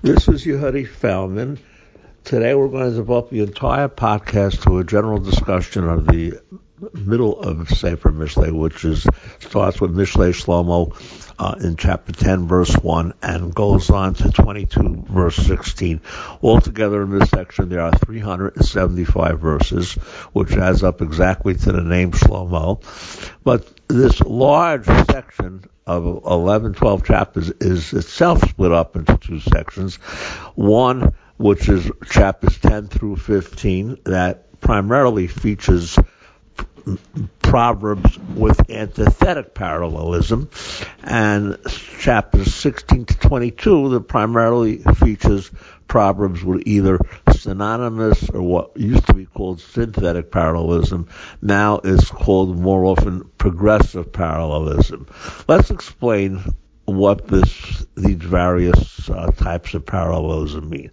This is Yehudi Felman. Today we're going to devote the entire podcast to a general discussion of the middle of Sefer Mishlei, which is starts with Mishlei Shlomo uh, in chapter 10, verse 1, and goes on to 22, verse 16. Altogether in this section, there are 375 verses, which adds up exactly to the name Shlomo. But this large section of 11, 12 chapters is itself split up into two sections. One, which is chapters 10 through 15, that primarily features Proverbs with antithetic parallelism, and chapters 16 to 22 that primarily features Proverbs with either synonymous or what used to be called synthetic parallelism, now is called more often progressive parallelism. Let's explain what this these various uh, types of parallelism mean.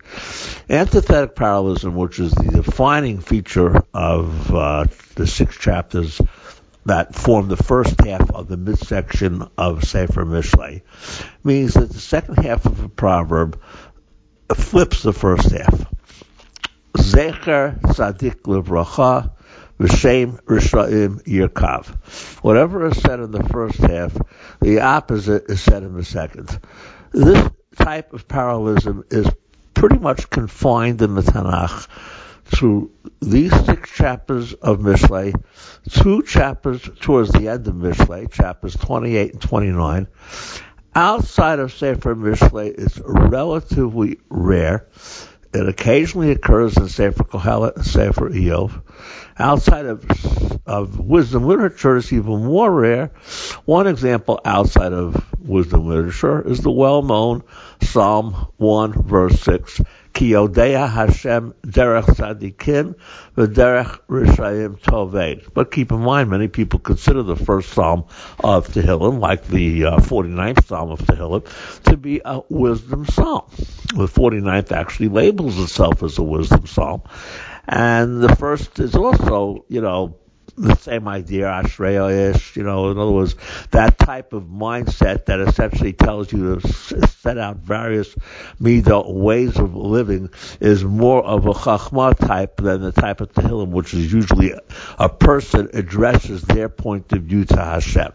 Antithetic parallelism, which is the defining feature of uh, the six chapters that form the first half of the midsection of Sefer Mishlei, means that the second half of a proverb flips the first half. Zecher Tzadik Livracha V'Shem Rishaim Yirkav. Whatever is said in the first half, the opposite is said in the second. This type of parallelism is pretty much confined in the Tanakh to these six chapters of Mishlei, two chapters towards the end of Mishlei, chapters 28 and 29. Outside of Sefer Mishlei, it's relatively rare. It occasionally occurs in Sefer Kohelet and Sefer Iyov. Outside of, of wisdom literature, it's even more rare. One example outside of wisdom literature is the well-known Psalm 1 verse 6. Ki Hashem derech tzadikim v'derech rishayim toved. But keep in mind, many people consider the first psalm of Tehillim, like the uh, 49th psalm of Tehillim, to be a wisdom psalm. The 49th actually labels itself as a wisdom psalm. And the first is also, you know, the same idea, Ashreya-ish, you know, in other words, that type of mindset that essentially tells you to set out various midah ways of living is more of a chachma type than the type of tehillim, which is usually a person addresses their point of view to Hashem.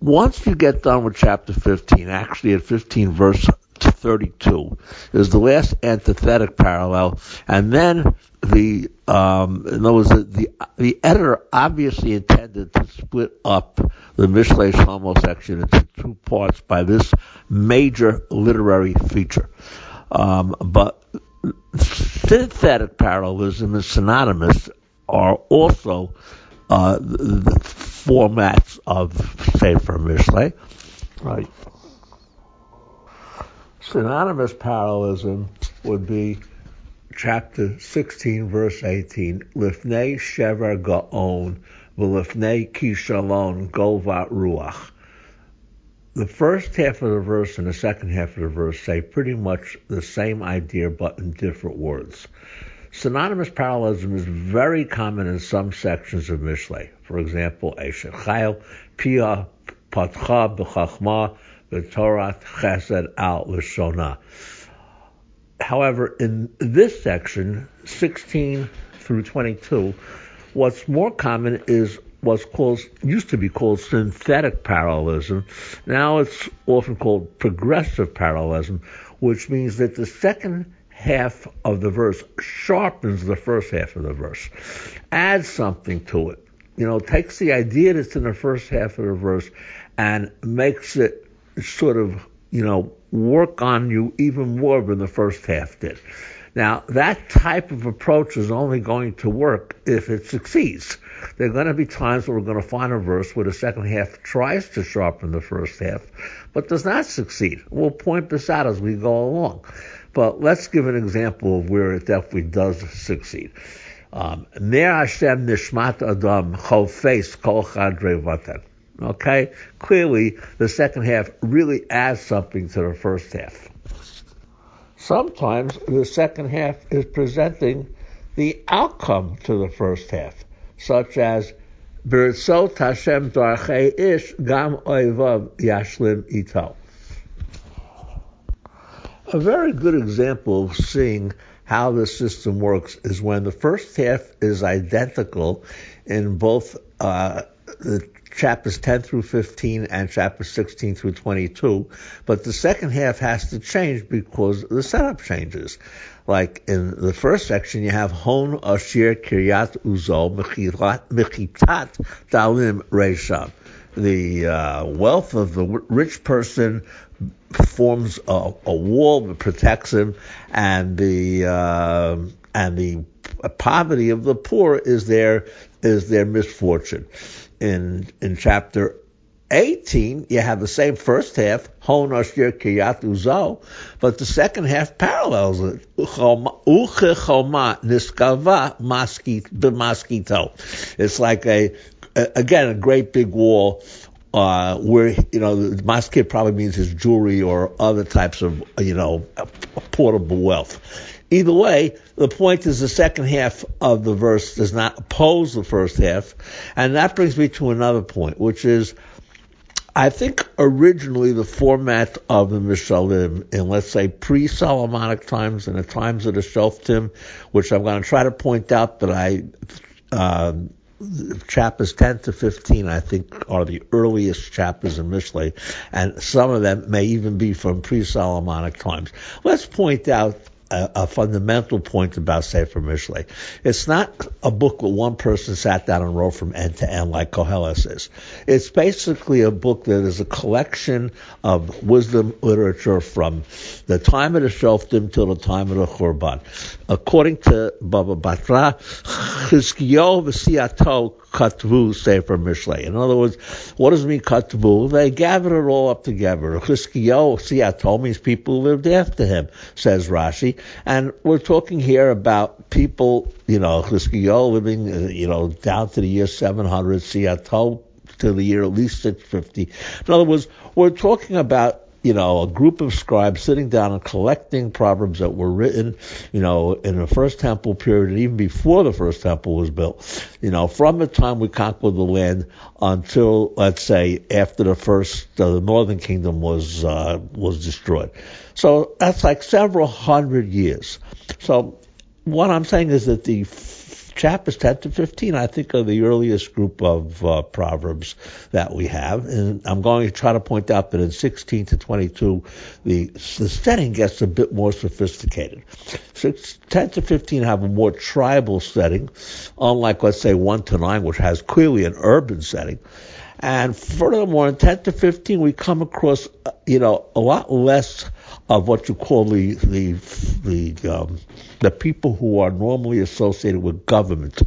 Once you get done with chapter 15, actually at 15 verse 32 is the last antithetic parallel, and then the um, in other words, the, the, the editor obviously intended to split up the Mishlei Shlomo section into two parts by this major literary feature. Um, but synthetic parallelism and synonymous are also uh, the, the formats of Sefer Mishlei. Right. Synonymous parallelism would be chapter 16, verse 18, Lifnei Shever Gaon, V'lifnei Kishalon Golvat Ruach. The first half of the verse and the second half of the verse say pretty much the same idea but in different words. Synonymous parallelism is very common in some sections of Mishlei. For example, Eshet Chayil, Pia Patcha B'chachma, the Torah Chesed Al Lashona. However, in this section, 16 through 22, what's more common is what's called used to be called synthetic parallelism. Now it's often called progressive parallelism, which means that the second half of the verse sharpens the first half of the verse, adds something to it. You know, takes the idea that's in the first half of the verse and makes it sort of, you know, work on you even more than the first half did. Now, that type of approach is only going to work if it succeeds. There are going to be times where we're going to find a verse where the second half tries to sharpen the first half, but does not succeed. We'll point this out as we go along. But let's give an example of where it definitely does succeed. Um, Ner Hashem nishmat adam chofes kol chadre vatan. Okay? Clearly, the second half really adds something to the first half. Sometimes the second half is presenting the outcome to the first half, such as B'ritzot Hashem Darchei Ish Gam Oivav Yashlim Ito. A very good example of seeing how the system works is when the first half is identical in both uh, the chapters 10 through 15 and chapters 16 through 22, but the second half has to change because the setup changes. Like in the first section, you have Hon Ashir Kiryat Uzo Mechitat Dalim Resham. The uh, wealth of the rich person forms a, a, wall that protects him, and the uh, and the poverty of the poor is their is their misfortune. In in chapter 18, you have the same first half, Kiyat Uzo, but the second half parallels it. Uchechoma niskava maskito. It's like a, again, a great big wall uh, where you know maskit probably means his jewelry or other types of you know portable wealth. Either way, the point is the second half of the verse does not oppose the first half, and that brings me to another point, which is I think originally the format of the Mishalim in, let's say, pre-Solomonic times and the times of the Shoftim, which I'm going to try to point out that I, uh, chapters 10 to 15, I think, are the earliest chapters in Mishlei, and some of them may even be from pre-Solomonic times. Let's point out a, a, fundamental point about Sefer Mishlei. It's not a book where one person sat down and wrote from end to end like Koheles is. It's basically a book that is a collection of wisdom literature from the time of the Shoftim till the time of the Churban. According to Baba Batra, Chizkiyo v'siato katvu sefer mishlei. In other words, what does it mean katvu? They gathered it all up together. Chizkiyo siato means people who lived after him, says Rashi. And we're talking here about people, you know, Chizkiyo living, uh, you know, down to the year 700, siato to the year at least 650. In other words, we're talking about you know, a group of scribes sitting down and collecting proverbs that were written, you know, in the first temple period and even before the first temple was built. You know, from the time we conquered the land until, let's say, after the first, uh, the northern kingdom was, uh, was destroyed. So that's like several hundred years. So what I'm saying is that the chapters 10 to 15, I think, are the earliest group of uh, proverbs that we have. And I'm going to try to point out that in 16 to 22, the, the setting gets a bit more sophisticated. 10 to 15 have a more tribal setting, unlike, let's say, 1 to 9, which has clearly an urban setting. And furthermore, in 10 to 15, we come across, uh, you know, a lot less of what you call the the the um, the people who are normally associated with government,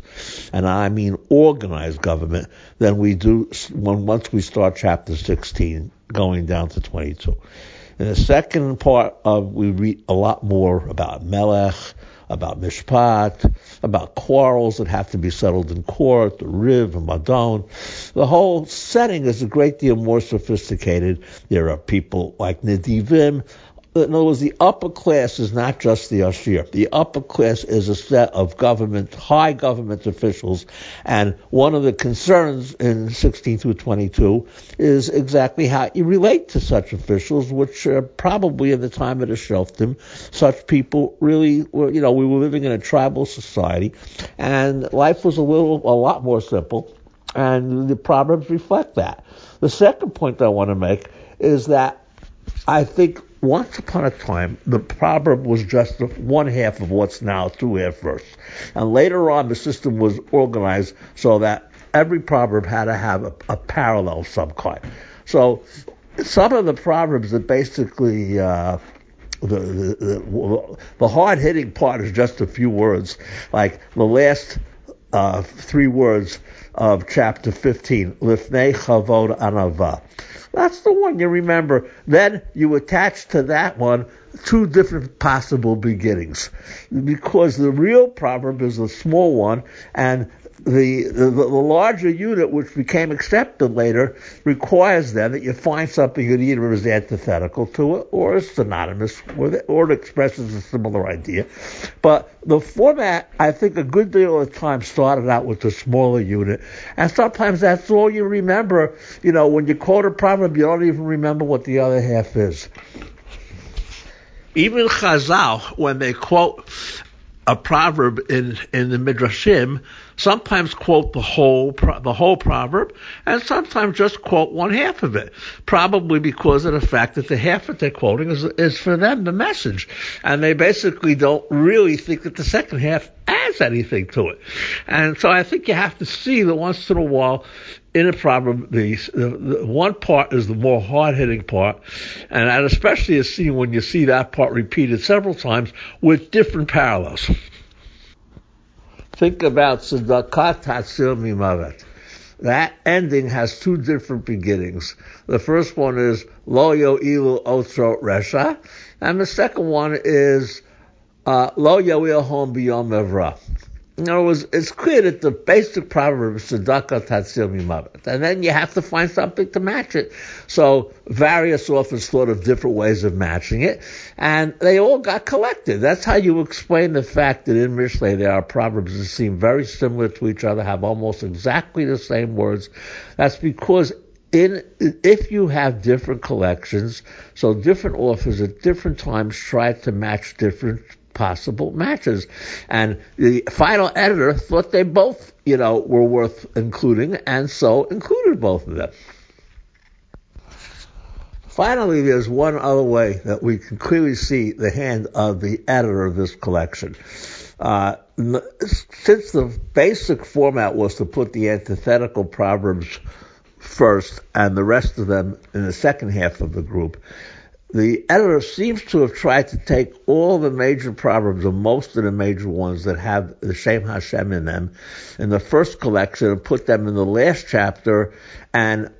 and I mean organized government, than we do when once we start chapter 16 going down to 22. In the second part of we read a lot more about Melech, about Mishpat, about quarrels that have to be settled in court, the Riv and Madon. The whole setting is a great deal more sophisticated. There are people like Nedivim in other words, the upper class is not just the Ashir. The upper class is a set of government, high government officials, and one of the concerns in 16 through 22 is exactly how you relate to such officials, which probably in the time of the Shoftim, such people really were, you know, we were living in a tribal society, and life was a little, a lot more simple, and the Proverbs reflect that. The second point I want to make is that I think once upon a time, the proverb was just one half of what's now two half verse. And later on, the system was organized so that every proverb had to have a, a parallel of some kind. So some of the proverbs that basically uh, the, the, the, the hard hitting part is just a few words, like the last uh, three words of chapter 15, Lifnei Chavod Anava. That's the one you remember. Then you attach to that one two different possible beginnings. Because the real proverb is the small one, and the, the, the larger unit, which became accepted later, requires then that you find something that either is antithetical to it or is synonymous with it or it expresses a similar idea. But the format, I think, a good deal of the time started out with the smaller unit, and sometimes that's all you remember. You know, when you quote a proverb, you don't even remember what the other half is. Even Chazal, when they quote a proverb in, in the Midrashim, sometimes quote the whole the whole proverb, and sometimes just quote one half of it. Probably because of the fact that the half that they're quoting is is for them the message, and they basically don't really think that the second half adds anything to it. And so I think you have to see that once in a while in a problem, the, the, one part is the more hard hitting part, and that especially is seen when you see that part repeated several times with different parallels. Think about Tzedakah Tatzil Mimavet. That ending has two different beginnings. The first one is Lo Yo'ilu Otro Resha, and the second one is uh, Lo Yo'il Hom Biyom Evra. In other words, it's clear that the basic proverb is tzedakah tatzil mimavet, and then you have to find something to match it. So various authors thought of different ways of matching it, and they all got collected. That's how you explain the fact that in Mishlei there are proverbs that seem very similar to each other, have almost exactly the same words. That's because in if you have different collections, so different authors at different times try to match different possible matches. And the final editor thought they both, you know, were worth including, and so included both of them. Finally, there's one other way that we can clearly see the hand of the editor of this collection. Uh, since the basic format was to put the antithetical proverbs first and the rest of them in the second half of the group, the editor seems to have tried to take all the major proverbs, or most of the major ones that have the Shem Hashem in them, in the first collection and put them in the last chapter, and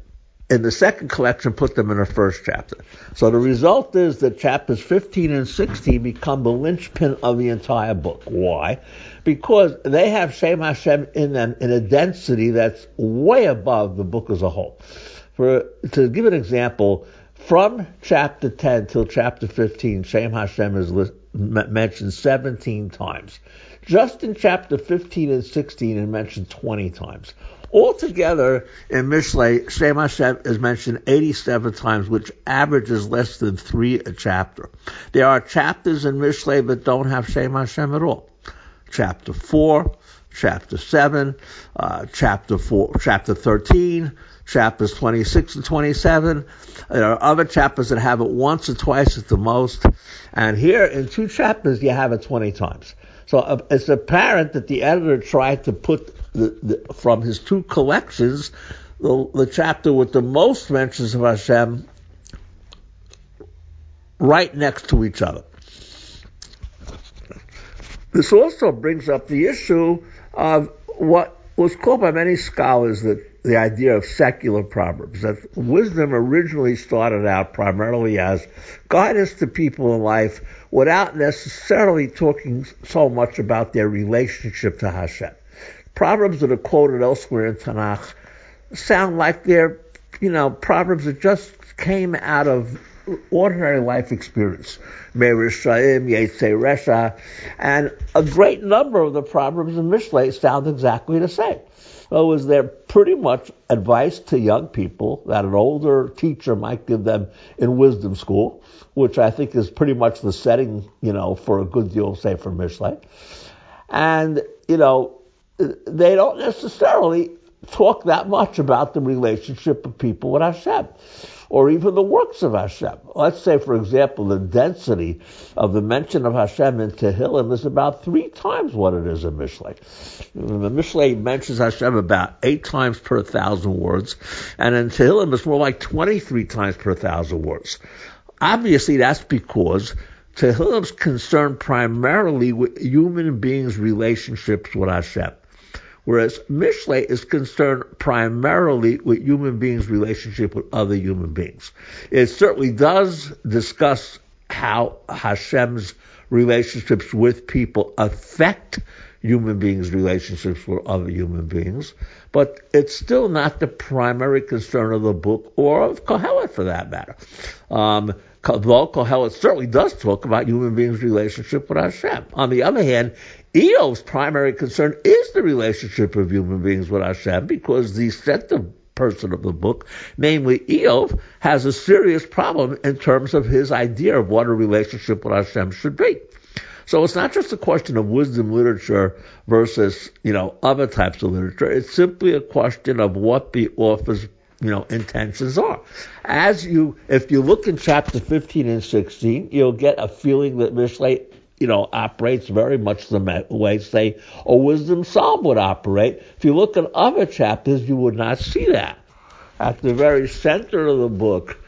in the second collection put them in the first chapter. So the result is that chapters 15 and 16 become the linchpin of the entire book. Why? Because they have Shem Hashem in them in a density that's way above the book as a whole. For to give an example, from chapter 10 till chapter 15, Shem Hashem is li- mentioned 17 times. Just in chapter 15 and 16, it mentioned 20 times. Altogether, in Mishlei, Shem Hashem is mentioned 87 times, which averages less than three a chapter. There are chapters in Mishlei that don't have Shem Hashem at all. Chapter 4, chapter 7, uh, chapter 4, chapter 13, chapters 26 and 27. There are other chapters that have it once or twice at the most. And here in two chapters, you have it 20 times. So uh, it's apparent that the editor tried to put the, the, from his two collections the, the chapter with the most mentions of Hashem right next to each other. This also brings up the issue of what was called by many scholars that the idea of secular proverbs, that wisdom originally started out primarily as guidance to people in life without necessarily talking so much about their relationship to Hashem. Proverbs that are quoted elsewhere in Tanakh sound like they're, you know, proverbs that just came out of ordinary life experience. Merishaim, Yetze Resha, and a great number of the proverbs in Mishlei sound exactly the same. So was there pretty much advice to young people that an older teacher might give them in wisdom school, which I think is pretty much the setting, you know, for a good deal, say, for Mishlei. And, you know, they don't necessarily talk that much about the relationship of people with Hashem or even the works of Hashem. Let's say, for example, the density of the mention of Hashem in Tehillim is about three times what it is in Mishlei. The Mishlei mentions Hashem about eight times per thousand words, and in Tehillim it's more like 23 times per thousand words. Obviously, that's because Tehillim's concerned primarily with human beings' relationships with Hashem whereas Mishlei is concerned primarily with human beings' relationship with other human beings. It certainly does discuss how Hashem's relationships with people affect human beings' relationships with other human beings, but it's still not the primary concern of the book or of Kohelet for that matter. Um, though Kohelet certainly does talk about human beings' relationship with Hashem. On the other hand, Iyov's primary concern is the relationship of human beings with Hashem because the of person of the book, namely Eov, has a serious problem in terms of his idea of what a relationship with Hashem should be. So it's not just a question of wisdom literature versus, you know, other types of literature. It's simply a question of what the author's, you know, intentions are. As you, if you look in chapter 15 and 16, you'll get a feeling that Mishlei you know, operates very much the way, say, a wisdom psalm would operate. If you look at other chapters, you would not see that. At the very center of the book,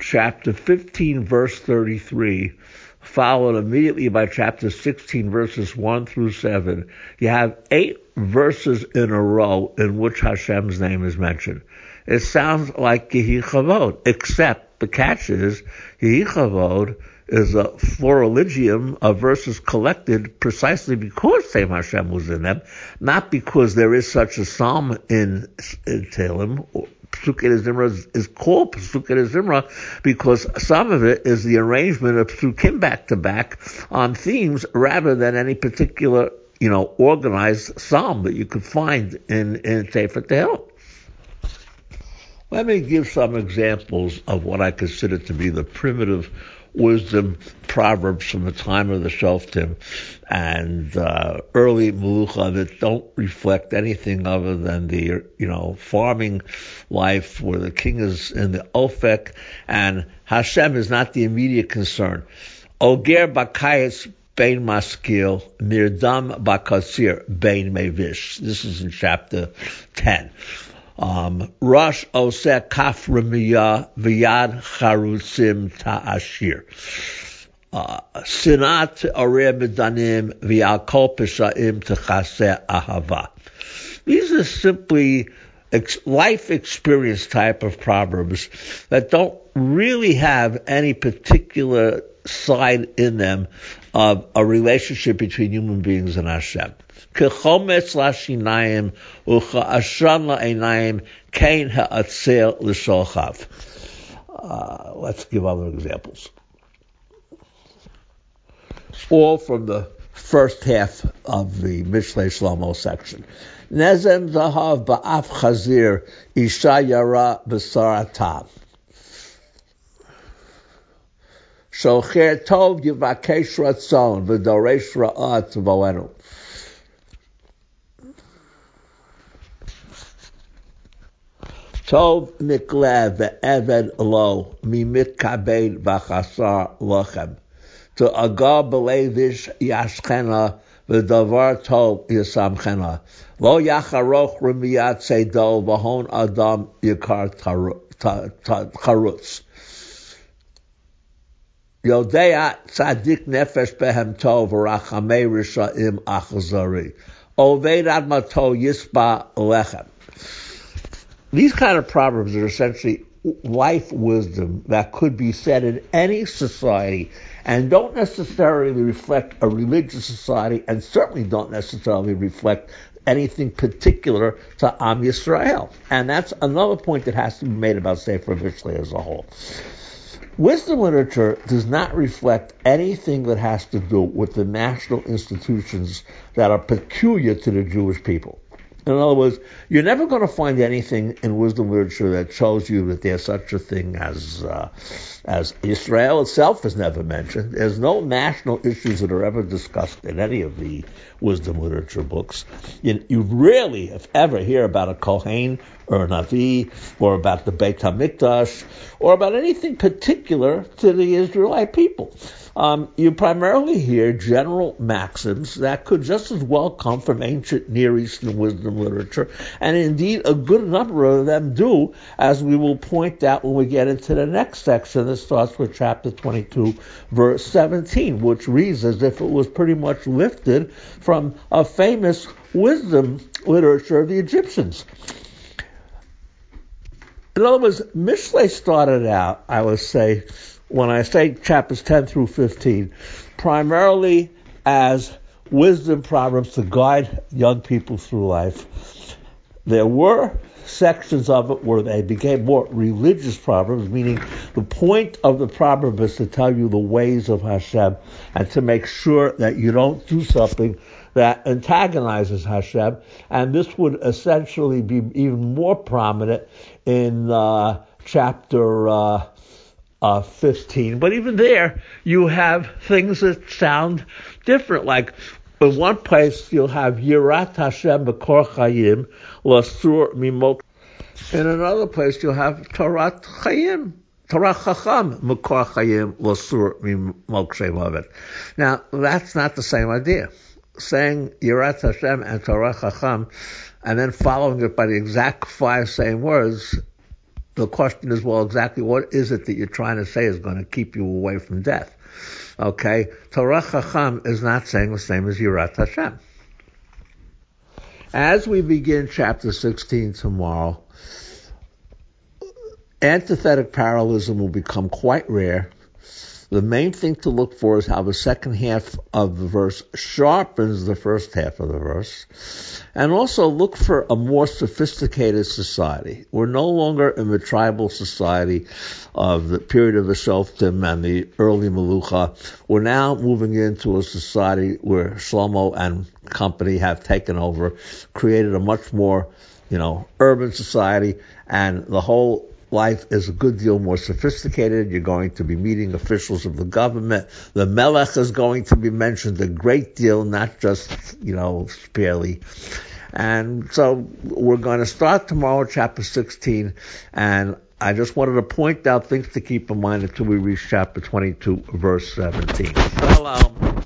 chapter 15, verse 33, followed immediately by chapter 16, verses 1 through 7, you have eight verses in a row in which Hashem's name is mentioned. It sounds like Yehi except the catch is Yehi is a florilegium of verses collected precisely because Shem Hashem was in them, not because there is such a psalm in, in. Pesukei Zimra is, called Pesukei Zimra because some of it is the arrangement of Pesukim back to back on themes rather than any particular, you know, organized psalm that you could find in, in Sefer Tehillim. Let me give some examples of what I consider to be the primitive wisdom proverbs from the time of the Shoftim and uh, early Melucha that don't reflect anything other than the you know farming life where the king is in the Ofek and Hashem is not the immediate concern. Oger bakayis Bain Maskil, Mirdam Bakasir, Bain Mevish. This is in chapter 10. Um, Rosh Oseh V'yad Charusim Ta'ashir. Uh, Sinat Medanim V'yal Kol Peshaim Ahava. These are simply life experience type of proverbs that don't really have any particular side in them of a relationship between human beings and Hashem. Uh, let's give other examples. All from the first half of the Mishle Shlomo section. Nezen zahav ba'af chazir isha yara b'saratav. Shocher tov yivakesh ratzon v'doresh ra'at voenu. Tov miklev ve'eved lo mimikabed v'chasar lochem. To agar belevish yashchena v'davar tov yisamchena. Lo yacharoch remiyat sedo v'hon adam yikar charutz. Yodea tzadik nefesh behem tov v'rachamei risha'im achazari. Oved admato yisba lechem. These kind of proverbs are essentially life wisdom that could be said in any society and don't necessarily reflect a religious society and certainly don't necessarily reflect anything particular to Am Yisrael. And that's another point that has to be made about Sefer Mishlei as a whole. Wisdom literature does not reflect anything that has to do with the national institutions that are peculiar to the Jewish people. In other words, you're never going to find anything in wisdom literature that shows you that there's such a thing as uh, as Israel itself is never mentioned. There's no national issues that are ever discussed in any of the wisdom literature books. You, you rarely, if ever, hear about a Kohen or a Navi or about the Beit HaMikdash or about anything particular to the Israelite people. Um, you primarily hear general maxims that could just as well come from ancient Near Eastern wisdom literature, and indeed a good number of them do, as we will point out when we get into the next section that starts with chapter 22, verse 17, which reads as if it was pretty much lifted from a famous wisdom literature of the Egyptians. In other words, Mishlei started out, I would say, when I say chapters 10 through 15, primarily as wisdom proverbs to guide young people through life. there were sections of it where they became more religious proverbs, meaning the point of the proverb is to tell you the ways of Hashem and to make sure that you don't do something that antagonizes Hashem. And this would essentially be even more prominent in uh, chapter uh, uh, 15. But even there, you have things that sound different, like in one place, you'll have Yirat Hashem Bekor Chayim Lasur Mimok. In another place, you'll have Torah Chayim, Torah Chacham Mekor Chayim Lasur Mimok Movet. Now, that's not the same idea. Saying Yirat Hashem and Torah Chacham, and then following it by the exact five same words, the question is, well, exactly what is it that you're trying to say is going to keep you away from death? Okay, Torah Chacham is not saying the same as Yirat Hashem. As we begin chapter 16 tomorrow, antithetic parallelism will become quite rare the main thing to look for is how the second half of the verse sharpens the first half of the verse. And also look for a more sophisticated society. We're no longer in the tribal society of the period of the Shoftim and the early Melucha. We're now moving into a society where Shlomo and company have taken over, created a much more, you know, urban society, and the whole life is a good deal more sophisticated. You're going to be meeting officials of the government. The Melech is going to be mentioned a great deal, not just, you know, sparely. And so we're going to start tomorrow, chapter 16, and I just wanted to point out things to keep in mind until we reach chapter 22, verse 17. Shalom.